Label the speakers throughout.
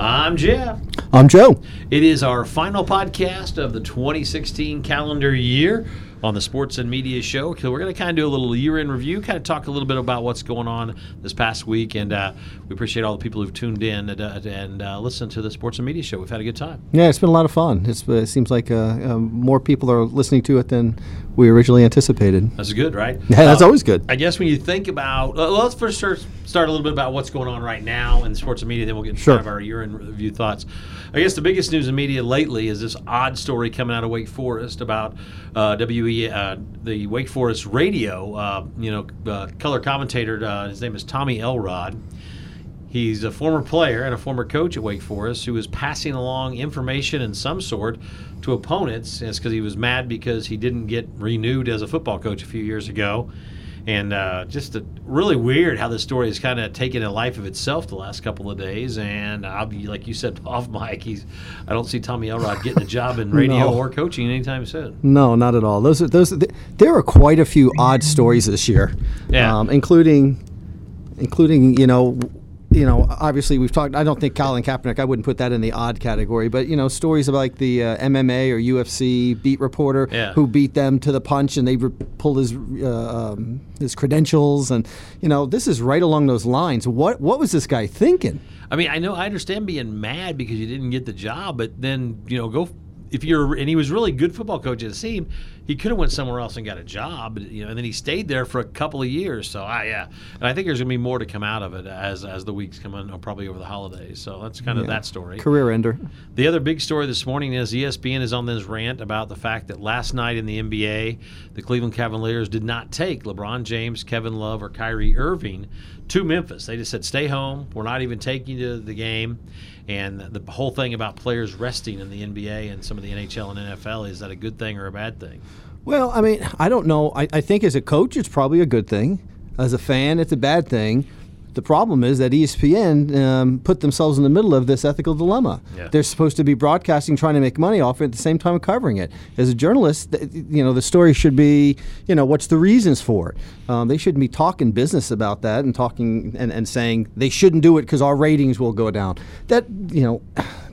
Speaker 1: I'm Jeff.
Speaker 2: I'm Joe.
Speaker 1: It is our final podcast of the 2016 calendar year on the Sports and Media Show. So we're going to kind of do a little year in review, kind of talk a little bit about what's going on this past week, and uh, we appreciate all the people who've tuned in and, uh, and uh, listened to the Sports and Media Show. We've had a good time.
Speaker 2: Yeah, it's been a lot of fun. It's, it seems like uh, um, more people are listening to it than we originally anticipated.
Speaker 1: That's good, right?
Speaker 2: Yeah, that's
Speaker 1: Uh,
Speaker 2: always good.
Speaker 1: I guess when you think about, uh, let's first start, start a little bit about what's going on right now in sports and media, then we'll get into
Speaker 2: Sure.
Speaker 1: kind of our year-end review thoughts. I guess the biggest news in media lately is this odd story coming out of Wake Forest about uh, WE, uh, the Wake Forest radio, uh, you know, uh, color commentator. Uh, his name is Tommy Elrod. He's a former player and a former coach at Wake Forest who was passing along information in some sort to opponents. And it's because he was mad because he didn't get renewed as a football coach a few years ago. And uh, just a, really weird how this story has kind of taken a life of itself the last couple of days. And I'll be like you said off mic, he's I don't see Tommy Elrod getting a job in radio
Speaker 2: No.
Speaker 1: or coaching anytime soon.
Speaker 2: No, not at all. Those are those. th- There are quite a few odd stories this year,
Speaker 1: Yeah.
Speaker 2: um, including, including you know, you know. Obviously, we've talked. I don't think Colin Kaepernick. I wouldn't put that in the odd category, but you know, stories about like the uh, MMA or UFC beat reporter
Speaker 1: Yeah.
Speaker 2: who beat them to the punch, and they re- pulled his uh, um, his credentials, and you know, this is right along those lines. What what was this guy thinking?
Speaker 1: I mean, I know I understand being mad because you didn't get the job, but then you know, go if you're and he was really good football coach at the team. He could have went somewhere else and got a job, you know, and then he stayed there for a couple of years. So I yeah, and I think there's gonna be more to come out of it as as the weeks come on, probably over the holidays. So that's kind of that story.
Speaker 2: Career ender.
Speaker 1: The other big story this morning is ESPN is on this rant about the fact that last night in the NBA, the Cleveland Cavaliers did not take LeBron James, Kevin Love, or Kyrie Irving to Memphis. They just said, stay home. We're not even taking you to the game. And the whole thing about players resting in the NBA and some of the NHL and NFL is that a good thing or a bad thing?
Speaker 2: Well, I mean, I don't know. I, I think as a coach, it's probably a good thing. As a fan, it's a bad thing. The problem is that ESPN um, put themselves in the middle of this ethical dilemma.
Speaker 1: Yeah.
Speaker 2: They're supposed to be broadcasting, trying to make money off it at the same time covering it. As a journalist, th- you know, the story should be, you know, what's the reasons for it? Um, they shouldn't be talking business about that and talking and, and saying they shouldn't do it because our ratings will go down. That, you know,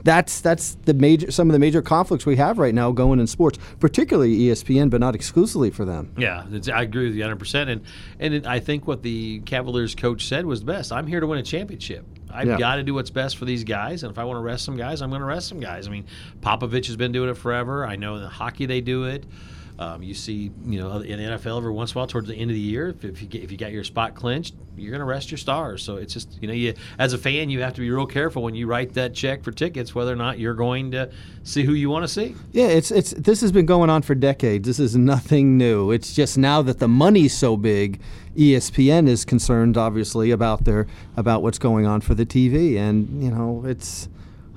Speaker 2: that's that's the major some of the major conflicts we have right now going in sports, particularly ESPN, but not exclusively for them.
Speaker 1: Yeah, it's, I agree with you 100. percent And and it, I think what the Cavaliers coach said was the best. I'm here to win a championship. I've
Speaker 2: Yeah.
Speaker 1: got to do what's best for these guys, and if I want to rest some guys, I'm going to rest some guys. I mean, Popovich has been doing it forever. I know in hockey they do it. Um, you see, you know, in the NFL every once in a while towards the end of the year, if, if you get, if you got your spot clinched, you're going to rest your stars. So it's just, you know, you as a fan, you have to be real careful when you write that check for tickets whether or not you're going to see who you want to see.
Speaker 2: Yeah, it's it's this has been going on for decades. This is nothing new. It's just now that the money's so big, ESPN is concerned obviously about their about what's going on for the TV, and you know it's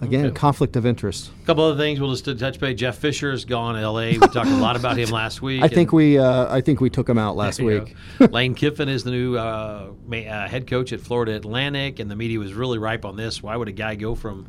Speaker 2: again
Speaker 1: Okay.
Speaker 2: conflict of interest.
Speaker 1: A couple other things we'll just touch base. Jeff Fisher is gone L.A. We talked a lot about him last week.
Speaker 2: I think we uh, I think we took him out last week.
Speaker 1: Lane Kiffin is the new uh, uh, head coach at Florida Atlantic, and the media was really ripe on this. Why would a guy go from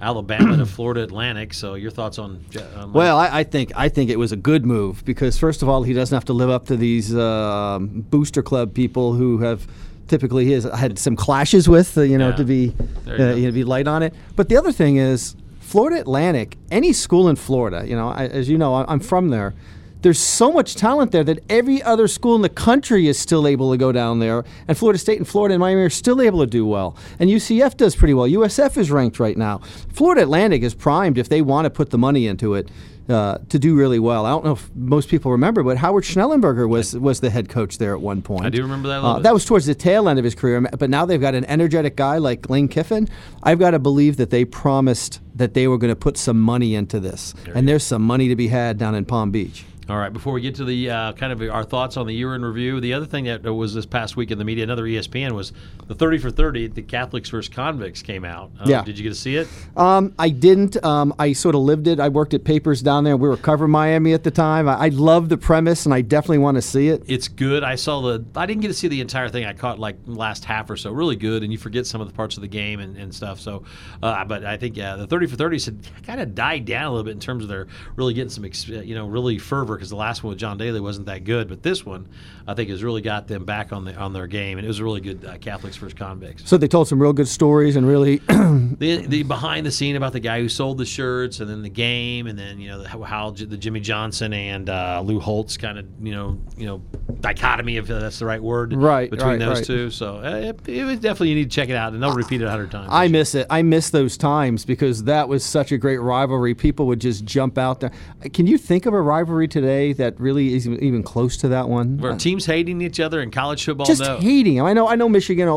Speaker 1: Alabama to Florida Atlantic? So, your thoughts on?
Speaker 2: Well, I, I think I think it was a good move because first of all, he doesn't have to live up to these um, booster club people who have typically he has had some clashes with, uh, you know,
Speaker 1: Yeah.
Speaker 2: to be uh,
Speaker 1: you
Speaker 2: you know, be light on it. But the other thing is, Florida Atlantic, any school in Florida, you know, I, as you know, I, I'm from there. There's so much talent there that every other school in the country is still able to go down there, and Florida State and Florida and Miami are still able to do well. And UCF does pretty well. USF is ranked right now. Florida Atlantic is primed if they want to put the money into it uh, to do really well. I don't know if most people remember, but Howard Schnellenberger was was the head coach there at one point.
Speaker 1: I do remember that a
Speaker 2: Uh, that was towards the tail end of his career, but now they've got an energetic guy like Lane Kiffin. I've got to believe that they promised that they were going to put some money into this, and there's some money to be had down in Palm Beach.
Speaker 1: All right, before we get to the uh, kind of our thoughts on the year in review, the other thing that was this past week in the media, another ESPN, was the 30 for 30, the Catholics versus Convicts came out. Uh,
Speaker 2: Yeah.
Speaker 1: Did you get to see it?
Speaker 2: Um, I didn't. Um, I sort of lived it. I worked at Papers down there. We were covering Miami at the time. I, I love the premise, and I definitely want to see it.
Speaker 1: It's good. I saw the. I didn't get to see the entire thing. I caught like last half or so. Really good, and you forget some of the parts of the game and, and stuff. So, uh, but I think yeah, the thirty for thirty had kind of died down a little bit in terms of their really getting some, you know, really fervor because the last one with John Daly wasn't that good, but this one I think has really got them back on the on their game, and it was a really good uh, Catholics versus convicts.
Speaker 2: So they told some real good stories and really
Speaker 1: the the behind the scene about the guy who sold the shirts, and then the game, and then you know how, how the Jimmy Johnson and uh, Lou Holtz kind of you know you know dichotomy if that's the right word
Speaker 2: right
Speaker 1: between
Speaker 2: right,
Speaker 1: those
Speaker 2: right.
Speaker 1: two. So uh, it, it was definitely you need to check it out, and they'll repeat it a hundred times.
Speaker 2: I miss it. I miss those times because that was such a great rivalry. People would just jump out there. Can you think of a rivalry today that really is even close to that one?
Speaker 1: Where uh, teams hating each other in college football.
Speaker 2: just
Speaker 1: no.
Speaker 2: hating. I know, I know, Michigan,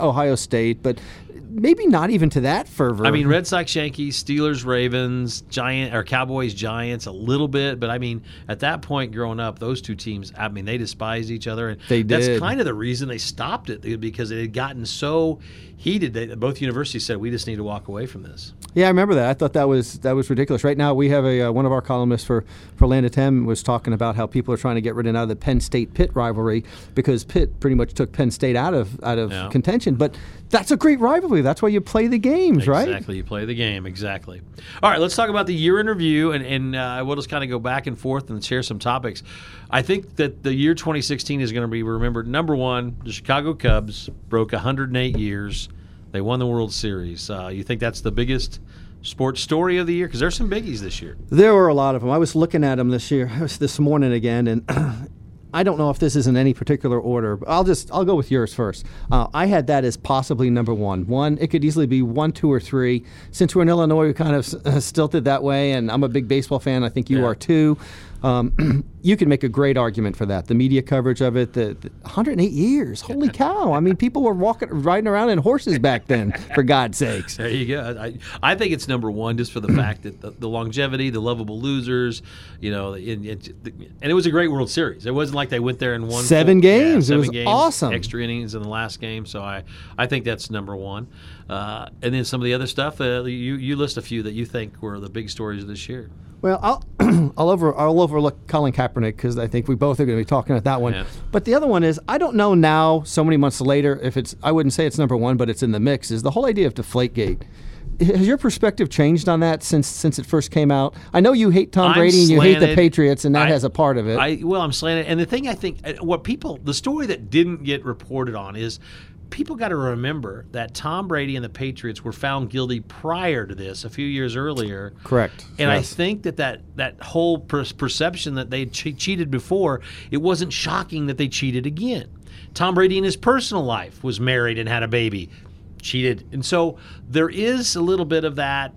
Speaker 2: Ohio State, but maybe not even to that fervor.
Speaker 1: I mean, Red Sox, Yankees, Steelers, Ravens, Giant or Cowboys, Giants, a little bit, but I mean, at that point, growing up, those two teams, I mean, they despised each other, and
Speaker 2: They
Speaker 1: that's kind of the reason they stopped it because it had gotten so heated. They, both universities said we just need to walk away from this.
Speaker 2: Yeah, I remember that. I thought that was that was ridiculous. Right now, we have a uh, one of our columnists for for Land of Ten was talking about how people are trying to get rid of now the Penn State Pitt rivalry because Pitt pretty much took Penn State out of out of
Speaker 1: Yeah.
Speaker 2: contention. But that's a great rivalry. That's why you play the games, right?
Speaker 1: Exactly. You play the game. Exactly. All right, let's talk about the year in review, and, and uh, we'll just kind of go back and forth and share some topics. I think that the year 2016 is going to be remembered. Number one, the Chicago Cubs broke 108 years. They won the World Series. Uh, you think that's the biggest sports story of the year? Because there's some biggies this year.
Speaker 2: There were a lot of them. I was looking at them this year, this morning again, and I don't know if this is in any particular order. But I'll just I'll go with yours first. Uh, I had that as possibly number one. One, it could easily be one, two, or three. Since we're in Illinois, we kind of uh, stilted that way, and I'm a big baseball fan. I think you
Speaker 1: Yeah.
Speaker 2: are too. Um, you can make a great argument for that. The media coverage of it, the, the 108 years. Holy cow! I mean, people were walking, riding around in horses back then. For God's sakes.
Speaker 1: There you go. I, I think it's number one just for the fact that the, the longevity, the lovable losers, you know, it, it, and it was a great World Series. It wasn't like they went there and won
Speaker 2: Seven
Speaker 1: full- yeah,
Speaker 2: games. It
Speaker 1: seven
Speaker 2: was
Speaker 1: games,
Speaker 2: awesome.
Speaker 1: Extra innings in the last game. So I, I think that's number one. Uh, and then some of the other stuff. Uh, you you list a few that you think were the big stories of this year.
Speaker 2: Well, I'll I'll over I'll overlook Colin Kaepernick because I think we both are going to be talking about that one.
Speaker 1: Yeah.
Speaker 2: But the other one is I don't know now, so many months later, if it's I wouldn't say it's number one, but it's in the mix. Is the whole idea of Deflategate? Has your perspective changed on that since since it first came out? I know you hate Tom
Speaker 1: I'm
Speaker 2: Brady and you hate the. Patriots, and that
Speaker 1: I-
Speaker 2: has a part of it.
Speaker 1: I well, I'm slanted, and the thing I think uh, what people the story that didn't get reported on is people got to remember that Tom Brady and the Patriots were found guilty prior to this a few years earlier.
Speaker 2: Correct.
Speaker 1: And I think that that, that whole per- perception that they che- cheated before, it wasn't shocking that they cheated again. Tom Brady in his personal life was married and had a baby, cheated, and so there is a little bit of that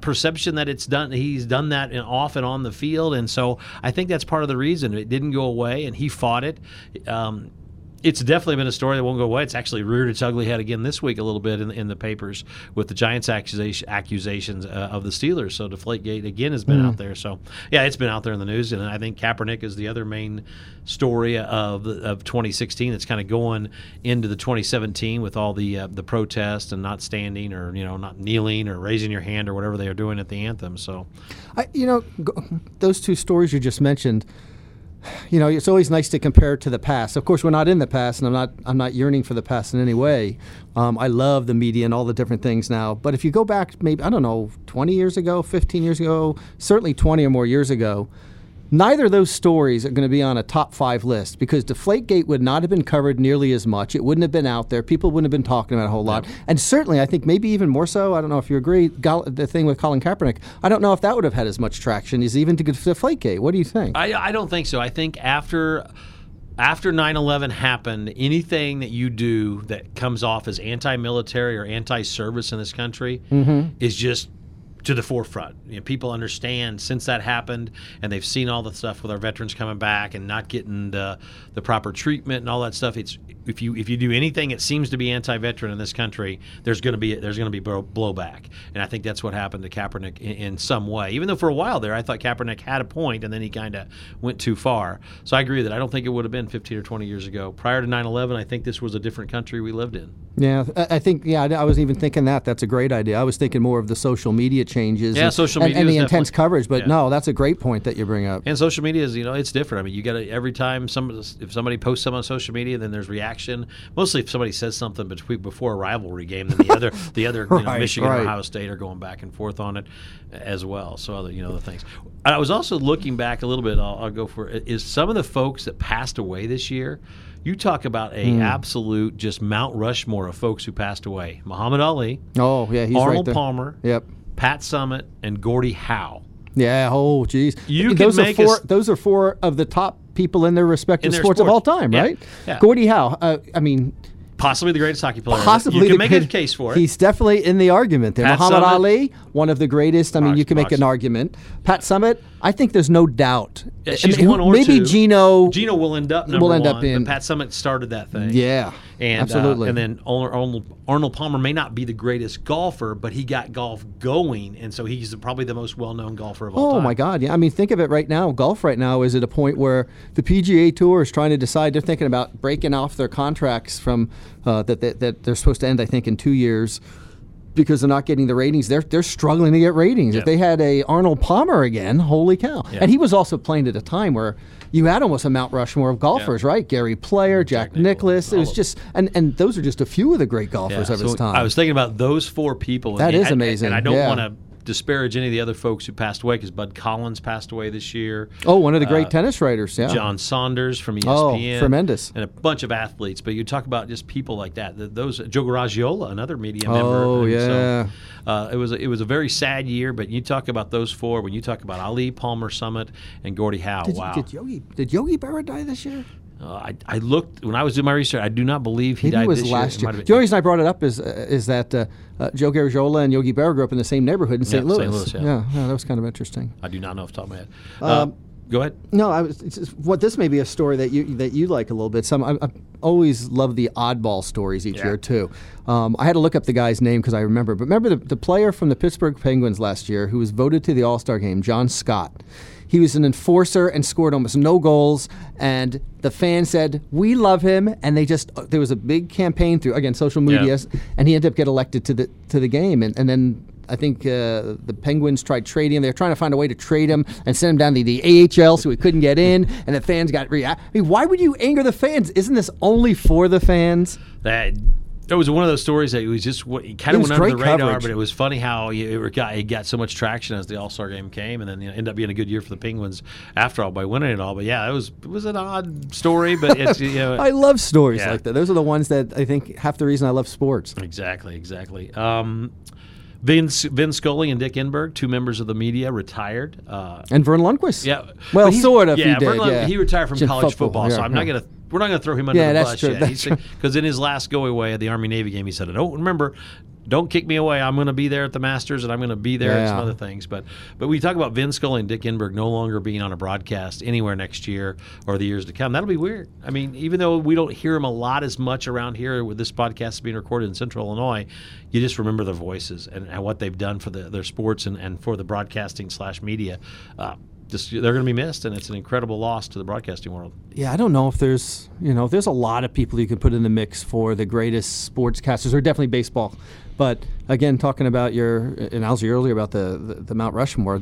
Speaker 1: perception that it's done he's done that off and on the field and so i think that's part of the reason it didn't go away and he fought it um, it's definitely been a story that won't go away. It's actually reared its ugly head again this week a little bit in, in the papers with the Giants accusation, accusations uh, of the Steelers. So Deflategate again has been out there. So yeah, it's been out there in the news, and I think Kaepernick is the other main story of of 2016 that's kind of going into the 2017 with all the uh, the protests and not standing or you know not kneeling or raising your hand or whatever they are doing at the anthem. So
Speaker 2: I, you know, those two stories you just mentioned. You know, it's always nice to compare to the past. Of course, we're not in the past, and I'm not. I'm not yearning for the past in any way. Um, I love the media and all the different things now. But if you go back, maybe I don't know, 20 years ago, 15 years ago, certainly 20 or more years ago, neither of those stories are going to be on a top five list because Deflategate would not have been covered nearly as much. It wouldn't have been out there. People wouldn't have been talking about it a whole lot. And certainly, I think maybe even more so. I don't know if you agree. The thing with Colin Kaepernick, I don't know if that would have had as much traction as even to Deflategate. What do you think?
Speaker 1: I, I don't think so. I think after after 9/11 happened, anything that you do that comes off as anti-military or anti-service in this country mm-hmm. is just to the forefront. You know, people understand since that happened, and they've seen all the stuff with our veterans coming back and not getting the the proper treatment and all that stuff. It's if you if you do anything it seems to be anti-veteran in this country, there's going to be there's going to be blowback, and I think that's what happened to Kaepernick in, in some way. Even though for a while there, I thought Kaepernick had a point, and then he kind of went too far. So I agree that I don't think it would have been 15 or 20 years ago. Prior to 9/11, I think this was a different country we lived in.
Speaker 2: Yeah, I think yeah. I I was even thinking that. That's a great idea. I was thinking more of the social media changes.
Speaker 1: Yeah,
Speaker 2: and,
Speaker 1: social media
Speaker 2: and,
Speaker 1: is
Speaker 2: the intense coverage. But
Speaker 1: yeah.
Speaker 2: no, that's a great point that you bring up.
Speaker 1: And social media is, you know, it's different. I mean, you got to every time somebody, if somebody posts something on social media, then there's reaction. Mostly, if somebody says something between before a rivalry game, then the other, the other, you know,
Speaker 2: Right,
Speaker 1: Michigan
Speaker 2: right.
Speaker 1: Ohio State are going back and forth on it as well. So other, you know, the things. I was also looking back a little bit. I'll, I'll go for is some of the folks that passed away this year. You talk about a
Speaker 2: Hmm.
Speaker 1: absolute just Mount Rushmore of folks who passed away. Muhammad Ali,
Speaker 2: Oh yeah, he's right
Speaker 1: Arnold
Speaker 2: there.
Speaker 1: Palmer,
Speaker 2: Yep.
Speaker 1: Pat Summitt, and Gordie Howe.
Speaker 2: Yeah. Oh, geez.
Speaker 1: You could
Speaker 2: those
Speaker 1: make
Speaker 2: are four.
Speaker 1: s-
Speaker 2: those are four of the top people in their respective
Speaker 1: In their
Speaker 2: sports of all time,
Speaker 1: Yeah,
Speaker 2: right?
Speaker 1: yeah.
Speaker 2: Gordie Howe. Uh, I mean,
Speaker 1: Possibly the greatest hockey player.
Speaker 2: possibly
Speaker 1: you can make a case for it.
Speaker 2: He's definitely in the argument there.
Speaker 1: Pat
Speaker 2: Muhammad
Speaker 1: Summitt.
Speaker 2: Ali, one of the greatest. I mean,
Speaker 1: Box-
Speaker 2: you can make an argument. Pat Summitt, I think there's no doubt.
Speaker 1: Yeah,
Speaker 2: I mean,
Speaker 1: one or
Speaker 2: maybe
Speaker 1: two.
Speaker 2: Gino.
Speaker 1: Gino will end up number
Speaker 2: will end up in-
Speaker 1: Pat Summitt started that thing.
Speaker 2: Yeah,
Speaker 1: and uh,
Speaker 2: absolutely.
Speaker 1: and then Arnold, Arnold, Palmer may not be the greatest golfer, but he got golf going, and so he's probably the most well-known golfer of all
Speaker 2: Oh
Speaker 1: time.
Speaker 2: my God! Yeah, I mean, think of it right now. Golf right now is at a point where the PGA Tour is trying to decide. They're thinking about breaking off their contracts from uh, that, that that they're supposed to end. I think in two years because they're not getting the ratings. They're they're struggling to get ratings.
Speaker 1: Yeah.
Speaker 2: If they had a Arnold Palmer again, holy cow!
Speaker 1: Yeah.
Speaker 2: And he was also playing at a time where. You had almost a Mount Rushmore of golfers, right? Gary Player, Jack,
Speaker 1: Jack Nicklaus.
Speaker 2: It was just, and, and those are just a few of the great golfers
Speaker 1: Yeah,
Speaker 2: of his time.
Speaker 1: I was thinking about those four people.
Speaker 2: That
Speaker 1: and,
Speaker 2: is
Speaker 1: and-
Speaker 2: amazing,
Speaker 1: And I don't
Speaker 2: yeah.
Speaker 1: want to disparage any of the other folks who passed away because Bud Collins passed away this year.
Speaker 2: oh, one of the great
Speaker 1: uh,
Speaker 2: tennis writers, yeah.
Speaker 1: John Saunders from E
Speaker 2: Oh,
Speaker 1: ESPN.
Speaker 2: tremendous.
Speaker 1: And a bunch of athletes. But you talk about just people like that. th- Those Joe Garagiola, another media member.
Speaker 2: Oh, yeah.
Speaker 1: So, uh, it was a, it was a very sad year. But you talk about those four when you talk about Ali, Palmer, Summitt, and Gordie Howe.
Speaker 2: Did,
Speaker 1: wow.
Speaker 2: did Yogi did Yogi Berra die this year?
Speaker 1: Uh, I, I looked when I was doing my research. I do not believe he
Speaker 2: Maybe
Speaker 1: died
Speaker 2: it was
Speaker 1: this
Speaker 2: last
Speaker 1: year.
Speaker 2: year. The only reason I brought it up is uh, is that uh, uh, Joe Garagiola and Yogi Berra grew up in the same neighborhood in St.
Speaker 1: Yeah,
Speaker 2: Louis.
Speaker 1: St. Louis, yeah.
Speaker 2: yeah, yeah, that was kind of interesting.
Speaker 1: I do not know off the top of my head. Uh,
Speaker 2: Um,
Speaker 1: go ahead.
Speaker 2: No, I was. Just, what this may be a story that you that you like a little bit. Some I, I always love the oddball stories each
Speaker 1: Yeah.
Speaker 2: year too. Um, I had to look up the guy's name because I remember. But remember the, the player from the Pittsburgh Penguins last year who was voted to the All Star game, John Scott. He was an enforcer and scored almost no goals. And the fans said, "We love him." And they just there was a big campaign through again social
Speaker 1: Yeah.
Speaker 2: media, and he ended up getting elected to the to the game. And and then I think uh, the Penguins tried trading him. They were trying to find a way to trade him and send him down to the AHL so he couldn't get in. And the fans got react. I mean, why would you anger the fans? Isn't this only for the fans?
Speaker 1: That it was one of those stories that it was just it kind of went under the radar,
Speaker 2: coverage.
Speaker 1: but it was funny how it got it got so much traction as the All Star game came, and then you know, ended up being a good year for the Penguins after all by winning it all. But yeah, it was it was an odd story, but it's you know
Speaker 2: I love stories
Speaker 1: Yeah.
Speaker 2: like that. Those are the ones that I think half the reason I love sports.
Speaker 1: exactly exactly. Um, Vince Vin Scully and Dick Enberg, two members of the media, retired. Uh,
Speaker 2: And Verne Lundquist.
Speaker 1: Yeah.
Speaker 2: Well, sort of.
Speaker 1: Yeah,
Speaker 2: he did.
Speaker 1: Lund-
Speaker 2: yeah.
Speaker 1: he retired from
Speaker 2: Just
Speaker 1: college football, so
Speaker 2: yeah,
Speaker 1: I'm not gonna. We're not gonna throw him under
Speaker 2: Yeah,
Speaker 1: the bus
Speaker 2: true,
Speaker 1: yet.
Speaker 2: that's true.
Speaker 1: Because in his last go away at the Army Navy game, he said, "Oh, remember, don't kick me away. I'm going to be there at the Masters, and I'm going to be there at some other things." But but we talk about Vin Scully and Dick Enberg no longer being on a broadcast anywhere next year or the years to come. That'll be weird. I mean, even though we don't hear them a lot as much around here with this podcast being recorded in Central Illinois, you just remember their voices and, and what they've done for the, their sports and, and for the broadcasting slash media. Uh, just they're going to be missed, and it's an incredible loss to the broadcasting world.
Speaker 2: Yeah, I don't know if there's, you know, there's a lot of people you could put in the mix for the greatest sportscasters, or definitely baseball. But again, talking about your, was earlier about the, the, the Mount Rushmore,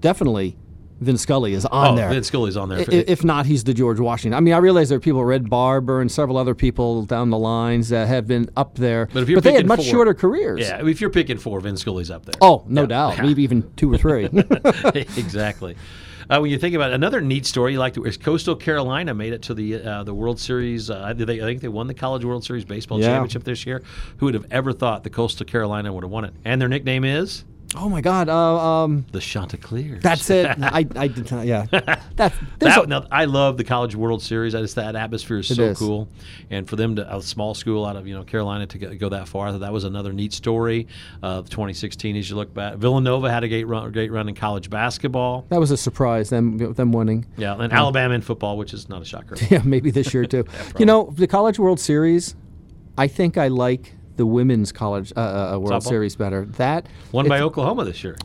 Speaker 2: definitely Vin Scully is on
Speaker 1: oh,
Speaker 2: there.
Speaker 1: Vin Scully's on there.
Speaker 2: I- If not, he's the George Washington. I mean, I realize there are people, Red Barber and several other people down the lines that have been up there,
Speaker 1: But if you're
Speaker 2: they had much
Speaker 1: four-
Speaker 2: shorter careers.
Speaker 1: yeah, if you're picking four, Vin Scully's up there.
Speaker 2: Oh, no
Speaker 1: Yeah.
Speaker 2: doubt. Maybe even two or three.
Speaker 1: exactly. Uh, when you think about it, another neat story, you like to, is Coastal Carolina made it to the uh, the World Series. Uh, they, I think they won the College World Series baseball
Speaker 2: Yeah.
Speaker 1: championship this year. Who would have ever thought the Coastal Carolina would have won it? And their nickname is
Speaker 2: oh my God. Uh, um,
Speaker 1: the Chanticleers.
Speaker 2: that's it. I, I did not, yeah. That's,
Speaker 1: That,
Speaker 2: a-
Speaker 1: now, I love the College World Series. I just that atmosphere is so
Speaker 2: is.
Speaker 1: cool, and for them to a small school out of you know Carolina to go, go that far, I thought that was another neat story of 2016. As you look back, Villanova had a great run, great run in college basketball.
Speaker 2: that was a surprise, them, them winning.
Speaker 1: Yeah, and Alabama in football, which is not a shocker.
Speaker 2: Yeah, maybe this year too. you know, the College World Series, I think I like the women's college uh, uh, World
Speaker 1: Softball?
Speaker 2: Series better. That
Speaker 1: Won by Oklahoma this year.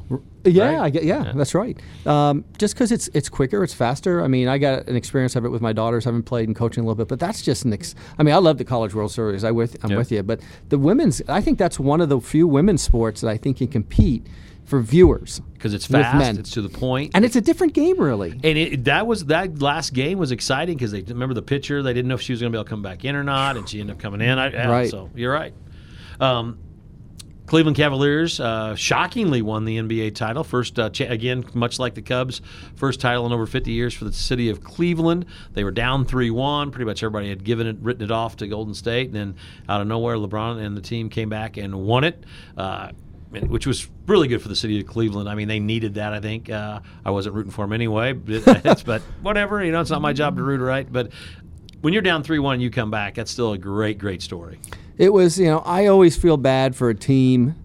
Speaker 2: Yeah,
Speaker 1: right?
Speaker 2: I get, yeah,
Speaker 1: Yeah.
Speaker 2: that's right. Um, just because it's it's quicker, it's faster. I mean, I got an experience of it with my daughters. I haven't played and coaching a little bit, but that's just an. Ex- I mean, I love the College World Series. I with I'm
Speaker 1: Yeah.
Speaker 2: with you, but the women's, I think that's one of the few women's sports that I think can compete for viewers.
Speaker 1: because it's fast, it's to the point,
Speaker 2: And it's a different game, really.
Speaker 1: And it, that was that last game was exciting because they remember the pitcher. They didn't know if she was going to be able to come back in or not, and she ended up coming in. I,
Speaker 2: Right.
Speaker 1: So you're right. Um, Cleveland Cavaliers uh, shockingly won the NBA title. First, uh, cha- again, much like the Cubs, first title in over 50 years for the city of Cleveland. They were down 3 1. Pretty much everybody had given it, written it off to Golden State. And then out of nowhere, LeBron and the team came back and won it. Uh, which was really good for the city of Cleveland. I mean, they needed that. I think uh, I wasn't rooting for them anyway, but, but whatever. You know, it's not my job to root right. But when you're down three one, you come back. That's still a great, great story.
Speaker 2: It was, you know, I always feel bad for a team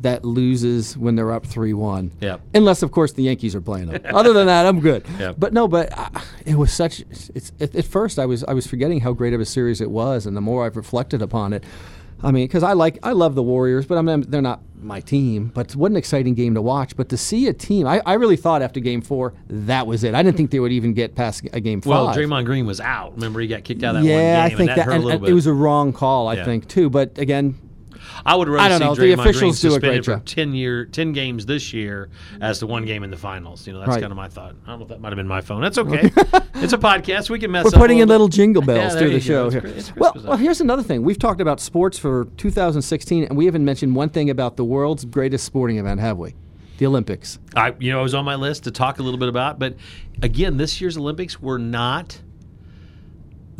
Speaker 2: that loses when they're up 3 1.
Speaker 1: Yep.
Speaker 2: Unless, of course, the Yankees are playing them. Other than that, I'm good.
Speaker 1: Yep.
Speaker 2: But no, but uh, it was such. It's, at, at first, I was I was forgetting how great of a series it was, and the more I've reflected upon it, I mean, because I like I love the Warriors, but I mean they're not my team. But what an exciting game to watch! But to see a team, I, I really thought after Game Four that was it. I didn't think they would even get past a Game
Speaker 1: Well,
Speaker 2: Five.
Speaker 1: Draymond Green was out. Remember, he got kicked out of that
Speaker 2: yeah,
Speaker 1: one game,
Speaker 2: I think
Speaker 1: and that,
Speaker 2: that,
Speaker 1: hurt a
Speaker 2: and,
Speaker 1: little
Speaker 2: and
Speaker 1: bit.
Speaker 2: it was a wrong call, I
Speaker 1: Yeah.
Speaker 2: think too. But again,
Speaker 1: I would rather
Speaker 2: I don't
Speaker 1: see
Speaker 2: know. The
Speaker 1: Draymond Green
Speaker 2: do a
Speaker 1: suspended for ten year, ten games this year as the one game in the finals. You know, that's
Speaker 2: Right.
Speaker 1: kind of my thought. I don't know if that might have been my phone. That's okay. it's a podcast. We can mess.
Speaker 2: We're putting in
Speaker 1: little
Speaker 2: jingle bells
Speaker 1: there
Speaker 2: through the show
Speaker 1: It's
Speaker 2: here.
Speaker 1: It's
Speaker 2: Well, well, here's another thing. We've talked about sports for 2016, and we haven't mentioned one thing about the world's greatest sporting event, have we? The Olympics.
Speaker 1: I, you know, I was on my list to talk a little bit about, but again, this year's Olympics were not.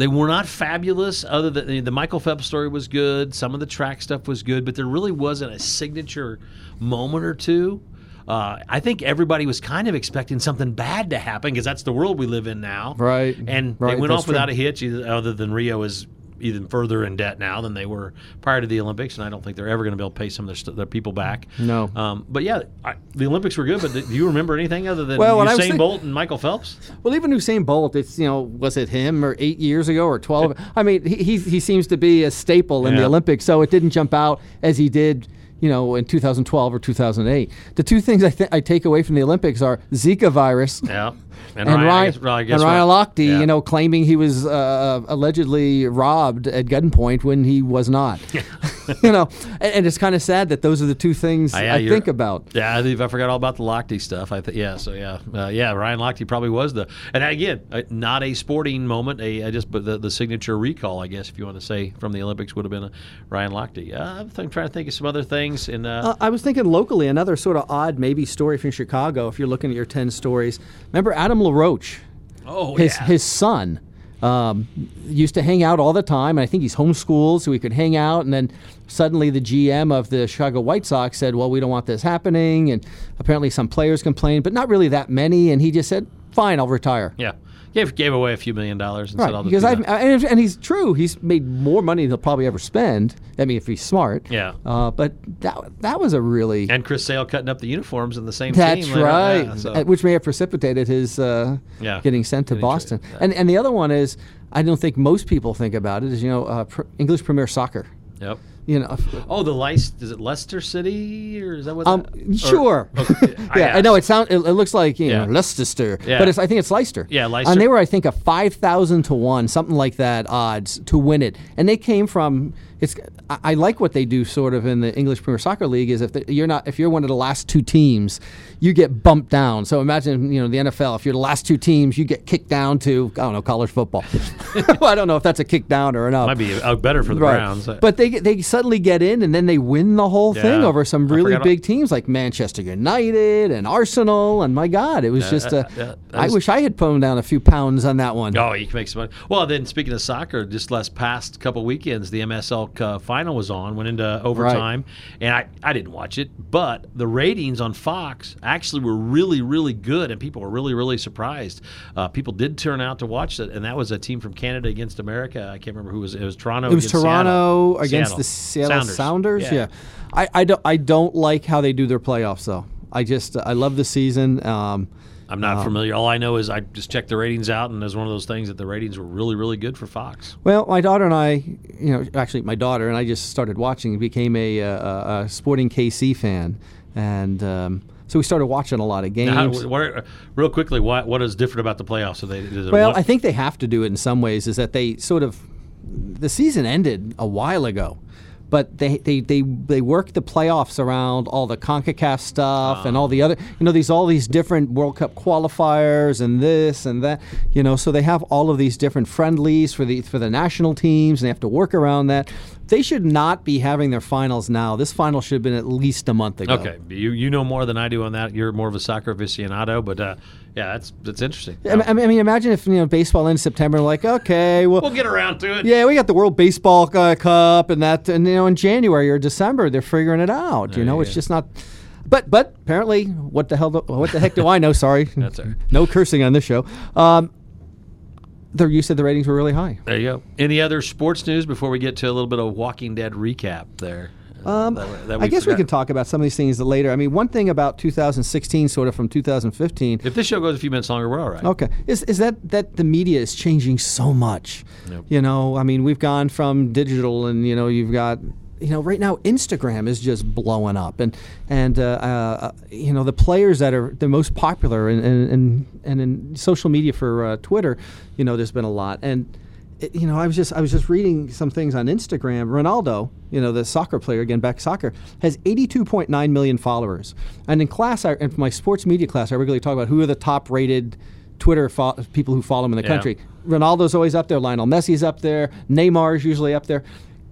Speaker 1: They were not fabulous. Other than the Michael Phelps story was good, some of the track stuff was good, but there really wasn't a signature moment or two. Uh, I think everybody was kind of expecting something bad to happen because that's the world we live in now.
Speaker 2: Right.
Speaker 1: And
Speaker 2: Right,
Speaker 1: they went off without
Speaker 2: true.
Speaker 1: a hitch, other than Rio is even further in debt now than they were prior to the Olympics, and I don't think they're ever going to be able to pay some of their, st- their people back.
Speaker 2: No.
Speaker 1: Um, but yeah, I, the Olympics were good. But do you remember anything other than
Speaker 2: Well, when I was
Speaker 1: Usain
Speaker 2: think-
Speaker 1: Bolt and Michael Phelps?
Speaker 2: Well, even Usain Bolt, it's you know, was it him or eight years ago or twelve? I mean, he he, he seems to be a staple in the Olympics, so it didn't jump out as he did. You know, in 2012 or 2008, the two things I, th- I take away from the Olympics are Zika virus
Speaker 1: Yeah.
Speaker 2: and,
Speaker 1: I
Speaker 2: Ryan,
Speaker 1: guess- well, I
Speaker 2: and Ryan
Speaker 1: Ryan-
Speaker 2: Lochte,
Speaker 1: yeah.
Speaker 2: you know, claiming he was uh, allegedly robbed at gunpoint when he was not. you know, and, and it's kind of sad that those are the two things
Speaker 1: Uh, yeah,
Speaker 2: I think about.
Speaker 1: Yeah, I, think I forgot all about the Lochte stuff. I th- yeah, so yeah, uh, yeah. Ryan Lochte probably was the, and again, uh, not a sporting moment. A, I just, but the, the signature recall, I guess, if you want to say from the Olympics, would have been a Ryan Lochte. Uh, I'm trying to think of some other things. And uh,
Speaker 2: Uh, I was thinking locally, another sort of odd maybe story from Chicago. If you're looking at your ten stories, remember Adam LaRoche,
Speaker 1: oh
Speaker 2: his
Speaker 1: yeah,
Speaker 2: his son, um, used to hang out all the time, and I think he's homeschooled, so he could hang out. And then suddenly, the GM of the Chicago White Sox said, "Well, we don't want this happening." And apparently, some players complained, but not really that many. And he just said, "Fine, I'll retire."
Speaker 1: yeah. Gave, gave away a few million dollars and said,
Speaker 2: Right,
Speaker 1: "I'll just
Speaker 2: because I've,
Speaker 1: that."
Speaker 2: and, and he's true. He's made more money than he'll probably ever spend. I mean, if he's smart.
Speaker 1: Yeah.
Speaker 2: Uh, but that that was a really
Speaker 1: and Chris Sale cutting up the uniforms in the same
Speaker 2: That's right.
Speaker 1: Yeah, so-
Speaker 2: Which may have precipitated his uh,
Speaker 1: Yeah,
Speaker 2: getting sent to
Speaker 1: getting
Speaker 2: Boston. And and the other one is I don't think most people think about it is you know uh, pr- English Premier Soccer.
Speaker 1: Yep.
Speaker 2: You know.
Speaker 1: Oh, the Leic- is it Leicester City or is that what?
Speaker 2: Um,
Speaker 1: that, or-
Speaker 2: sure.
Speaker 1: okay,
Speaker 2: yeah, I know it sounds. It, it looks like you
Speaker 1: Yeah.
Speaker 2: know Leicester,
Speaker 1: Yeah.
Speaker 2: but it's, I think it's Leicester.
Speaker 1: Yeah, Leicester.
Speaker 2: And they were, I think, a five thousand to one, something like that, odds to win it. And they came from. It's. I, I like what they do, sort of, in the English Premier Soccer League. Is if the, you're not, if you're one of the last two teams, you get bumped down. So imagine, you know, the NFL. If you're the last two teams, you get kicked down to I don't know college football. well, I don't know if that's a kick down or not.
Speaker 1: Might be better for the
Speaker 2: Right.
Speaker 1: Browns.
Speaker 2: But they get- they suddenly get in and then they win the whole thing over some really big teams like Manchester United and Arsenal and my God, it was just
Speaker 1: uh,
Speaker 2: a.
Speaker 1: uh, that
Speaker 2: I
Speaker 1: was-
Speaker 2: wish I had put down a few pounds on that one.
Speaker 1: Oh, you can make some money. Well, then speaking of soccer, just last past couple weekends, the MSL uh, final was on, went into overtime, and I, I didn't watch it, but the ratings on Fox actually were really, really good, and people were really, really surprised. Uh, people did turn out to watch it, and that was a team from Canada against America. I can't remember who was. It was Toronto.
Speaker 2: It was Toronto
Speaker 1: Seattle.
Speaker 2: against the Seattle Sounders. Yeah, I, I don't I don't like how they do their playoffs though. I just I love the season. Um,
Speaker 1: I'm not familiar. All I know is I just checked the ratings out, and it was one of those things that the ratings were really, really good for Fox.
Speaker 2: Well, my daughter and I, you know, actually my daughter and I just started watching became a, uh, a Sporting KC fan, and um, so we started watching a lot of games.
Speaker 1: Now, what, real quickly, what what is different about the playoffs? So they,
Speaker 2: Well,
Speaker 1: one-
Speaker 2: I think they have to do it in some ways. Is that they sort of the season ended a while ago, but they, they, they, they work the playoffs around all the CONCACAF stuff and all the other, you know, these all these different World Cup qualifiers and this and that, you know, so they have all of these different friendlies for the for the national teams and they have to work around that. They should not be having their finals now. This final should have been at least a month ago.
Speaker 1: Okay, you you know more than I do on that. You're more of a soccer aficionado, but uh, yeah, that's that's interesting.
Speaker 2: I mean- I mean, imagine if you know baseball ends September. Like, okay, well,
Speaker 1: we'll get around to it.
Speaker 2: Yeah, we got the World Baseball uh, Cup and that, and you know, in January or December, they're figuring it out. You know, it's just not. But but apparently, what the hell? Do, what the heck do I know? Sorry,
Speaker 1: That's all right.
Speaker 2: no cursing on this show. Um, their you said the ratings were really high.
Speaker 1: There you go. Any other sports news before we get to a little bit of Walking Dead recap there?
Speaker 2: Um,
Speaker 1: That- that
Speaker 2: I guess we can talk about some of these things later. I mean, one thing about 2016, sort of from 2015.
Speaker 1: If this show goes a few minutes longer, we're all right.
Speaker 2: Okay, is is that that the media is changing so much?
Speaker 1: Yep.
Speaker 2: You know, I mean, we've gone from digital, and you know, you've got. You know, right now Instagram is just blowing up, and and uh, uh, you know the players that are the most popular, and and and, and in social media for uh, Twitter, you know, there's been a lot, and it- you know, I was just I was just reading some things on Instagram. Ronaldo, you know, the soccer player again, back soccer, has 82.9 million followers. And in class, I, in my sports media class, I regularly talk about who are the top rated Twitter fo- people who follow him in the
Speaker 1: Yeah.
Speaker 2: country. Ronaldo's always up there. Lionel Messi's up there. Neymar's usually up there.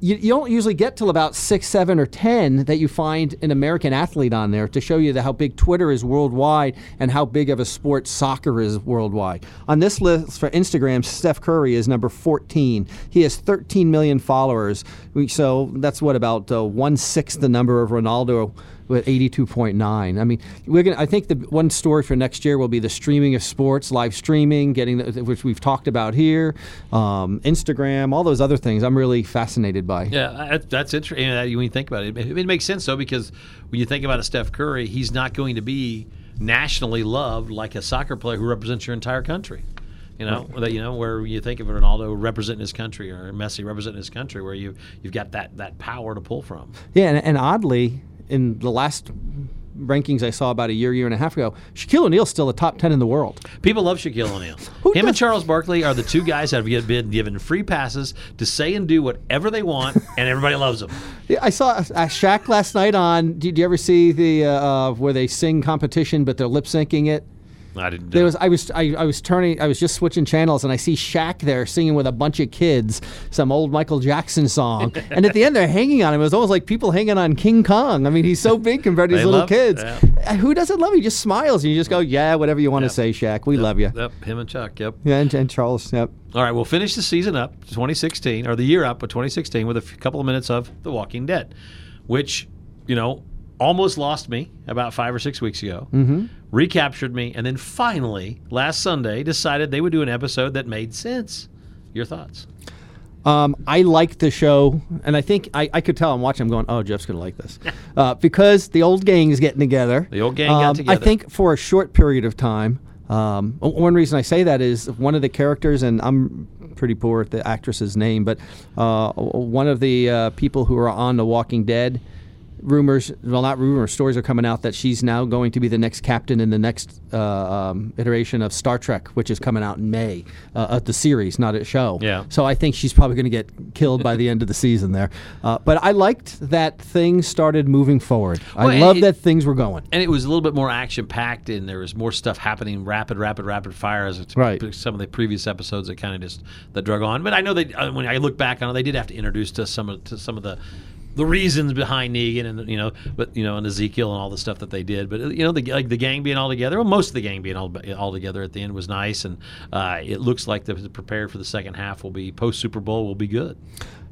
Speaker 2: You, you don't usually get till about six, seven, or ten that you find an American athlete on there to show you the, how big Twitter is worldwide and how big of a sport soccer is worldwide. On this list for Instagram, Steph Curry is number 14. He has 13 million followers. So that's what about uh, one sixth the number of Ronaldo with 82.9. I mean, we're gonna. I think the one story for next year will be the streaming of sports, live streaming, getting the, which we've talked about here, um, Instagram, all those other things. I'm really fascinated by.
Speaker 1: Yeah, that's interesting. And When you think about it, it, it makes sense though because when you think about a Steph Curry, he's not going to be nationally loved like a soccer player who represents your entire country. You know that you know where you think of Ronaldo representing his country or Messi representing his country, where you you've got that that power to pull from.
Speaker 2: Yeah, and, and oddly, in the last rankings I saw about a year, year and a half ago, Shaquille O'Neal's still the top 10 in the world.
Speaker 1: People love Shaquille O'Neal. Him and Charles Barkley are the two guys that have been given free passes to say and do whatever they want, and everybody loves them.
Speaker 2: Yeah, I saw uh, Shaq last night on. Did you ever see the uh, uh, where they sing competition, but they're lip syncing it?
Speaker 1: I didn't.
Speaker 2: There was I was I, I was turning I was just switching channels and I see Shaq there singing with a bunch of kids some old Michael Jackson song and at the end they're hanging on him. It was almost like people hanging on King Kong. I mean he's so big compared to these
Speaker 1: They
Speaker 2: little
Speaker 1: love-
Speaker 2: kids.
Speaker 1: yeah.
Speaker 2: Who doesn't love him? He just smiles and you just go yeah whatever you want to say Shaq. We love you.
Speaker 1: Yep, him and Chuck. Yep.
Speaker 2: Yeah, and, and Charles. Yep.
Speaker 1: All right, we'll finish the season up, 2016, or the year up, with 2016, with a f- couple of minutes of The Walking Dead, which, you know, almost lost me about five or six weeks ago, mm-hmm. recaptured me, and then finally, last Sunday, decided they would do an episode that made sense. Your thoughts?
Speaker 2: Um, I like the show, and I think I, I could tell I'm watching. I'm going, oh, Jeff's gonna like this, uh, because the old gang is getting together.
Speaker 1: The old gang got
Speaker 2: Um, I think for a short period of time. Um, one reason I say that is one of the characters, and I'm pretty poor at the actress's name, but uh, one of the uh, people who are on The Walking Dead. Rumors, well, not rumors, stories are coming out that she's now going to be the next captain in the next uh, um, iteration of Star Trek, which is coming out in May, uh, at the series, not at show.
Speaker 1: Yeah.
Speaker 2: So I think she's probably going to get killed by the end of the season there. Uh, but I liked that things started moving forward. I love that things were going.
Speaker 1: And it was a little bit more action packed, and there was more stuff happening rapid, rapid, rapid fire as it's
Speaker 2: Right.
Speaker 1: some of the previous episodes that kind of just that drug on. But I know they uh, when I look back on it, they did have to introduce to some of to some of the the reasons behind Negan and you know, but you know, and Ezekiel and all the stuff that they did. But you know, the like the gang being all together, well, most of the gang being all, all together at the end was nice, and uh, it looks like the prepared for the second half will be post Super Bowl will be good.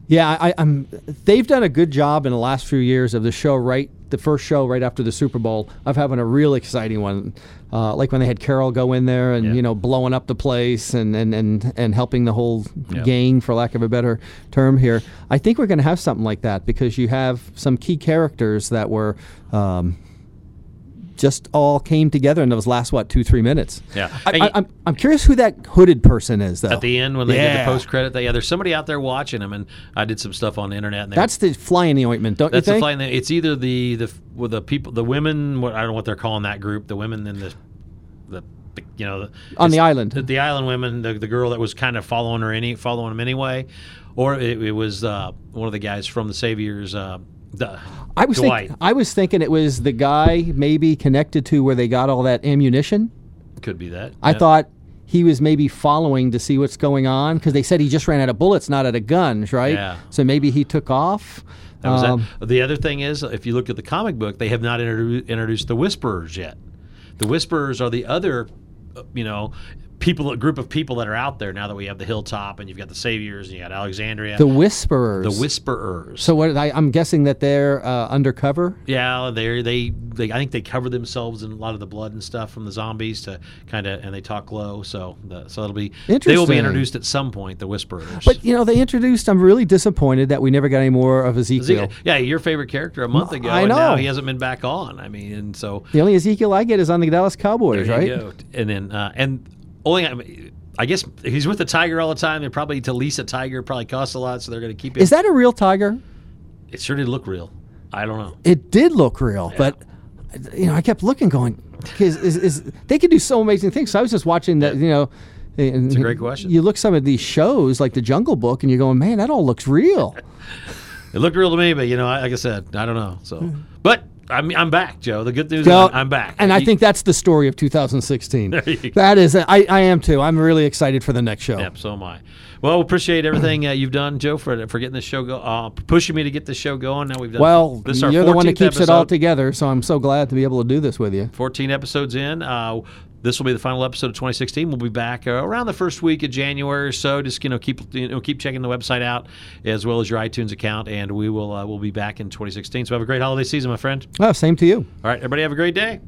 Speaker 2: Yeah, I, I'm. They've done a good job in the last few years of the show. Right, the first show right after the Super Bowl of having a real exciting one, uh, like when they had Carol go in there and
Speaker 1: Yeah.
Speaker 2: you know blowing up the place and and and, and helping the whole
Speaker 1: Yeah.
Speaker 2: gang, for lack of a better term here. I think we're going to have something like that because you have some key characters that were. Um, just all came together in those last what two three minutes.
Speaker 1: Yeah.
Speaker 2: I,
Speaker 1: And
Speaker 2: I,
Speaker 1: you-
Speaker 2: I'm I'm curious who that hooded person is though.
Speaker 1: At the end, when they did the post credit, they, yeah, there's somebody out there watching them, and I did some stuff on the internet. And they
Speaker 2: That's the fly in the ointment, don't
Speaker 1: That's
Speaker 2: you
Speaker 1: the
Speaker 2: think?
Speaker 1: flying. It's either the the with the people, the women. What I don't know what they're calling that group. The women in the the, the you know
Speaker 2: On the island.
Speaker 1: The, the island women. The, the girl that was kind of following her any following him anyway, or it, it was uh, one of the guys from the Saviors. Uh, the,
Speaker 2: I was
Speaker 1: Dwight.
Speaker 2: think, I was thinking it was the guy maybe connected to where they got all that ammunition.
Speaker 1: Could be that.
Speaker 2: I
Speaker 1: Yeah.
Speaker 2: thought he was maybe following to see what's going on because they said he just ran out of bullets, not out of guns, right?
Speaker 1: Yeah.
Speaker 2: So maybe he took off.
Speaker 1: That was
Speaker 2: Um.
Speaker 1: The other thing is, if you look at the comic book, they have not introduced the Whisperers yet. The Whisperers are the other, uh, you know, people, a group of people that are out there now that we have the Hilltop and you've got the Saviors and you got Alexandria.
Speaker 2: The Whisperers.
Speaker 1: the Whisperers.
Speaker 2: So what? I, I'm guessing that they're uh, undercover.
Speaker 1: Yeah, they they they I think they cover themselves in a lot of the blood and stuff from the zombies to kind of and they talk low. So the, so it'll be interesting. they will be introduced at some point. The Whisperers.
Speaker 2: But you know, they introduced. I'm really disappointed that we never got any more of Ezekiel.
Speaker 1: Ezekiel- yeah, your favorite character a month ago,
Speaker 2: I
Speaker 1: and now
Speaker 2: know.
Speaker 1: he hasn't been back on. I mean, and so
Speaker 2: The only Ezekiel I get is on the Dallas Cowboys, right?
Speaker 1: go. And then uh, and only I, guess he's with the tiger all the time. and probably to lease a tiger probably costs a lot, so they're going to keep it.
Speaker 2: Is that a real tiger?
Speaker 1: it sure did look real. I don't know.
Speaker 2: It did look real, but you know, I kept looking, going, is, is, is they could do so amazing things. So I was just watching that, you know. It's
Speaker 1: a great question.
Speaker 2: You look some of these shows like the Jungle Book, and you're going, man, that all looks real.
Speaker 1: It looked real to me, but you know, like I said, I don't know. So, hmm. but I'm I'm back, Joe. The good news
Speaker 2: So-
Speaker 1: is I'm, back,
Speaker 2: and I think that's the story of 2016.
Speaker 1: There you go.
Speaker 2: That is, I, I am too. I'm really excited for the next show.
Speaker 1: Yep, so am I. Well, appreciate everything uh, you've done, Joe, for for getting this show go, uh, pushing me to get this show going. Now we've done.
Speaker 2: Well,
Speaker 1: this
Speaker 2: you're the one that
Speaker 1: 14th
Speaker 2: keeps it all together, so I'm so glad to be able to do this with you.
Speaker 1: 14 episodes in. Uh, this will be the final episode of 2016. We'll be back uh, around the first week of January or so. Just you know, keep you know, keep checking the website out as well as your iTunes account, and we will uh, we'll be back in 2016. So have a great holiday season, my friend.
Speaker 2: Oh, same to you.
Speaker 1: All right, everybody, have a great day.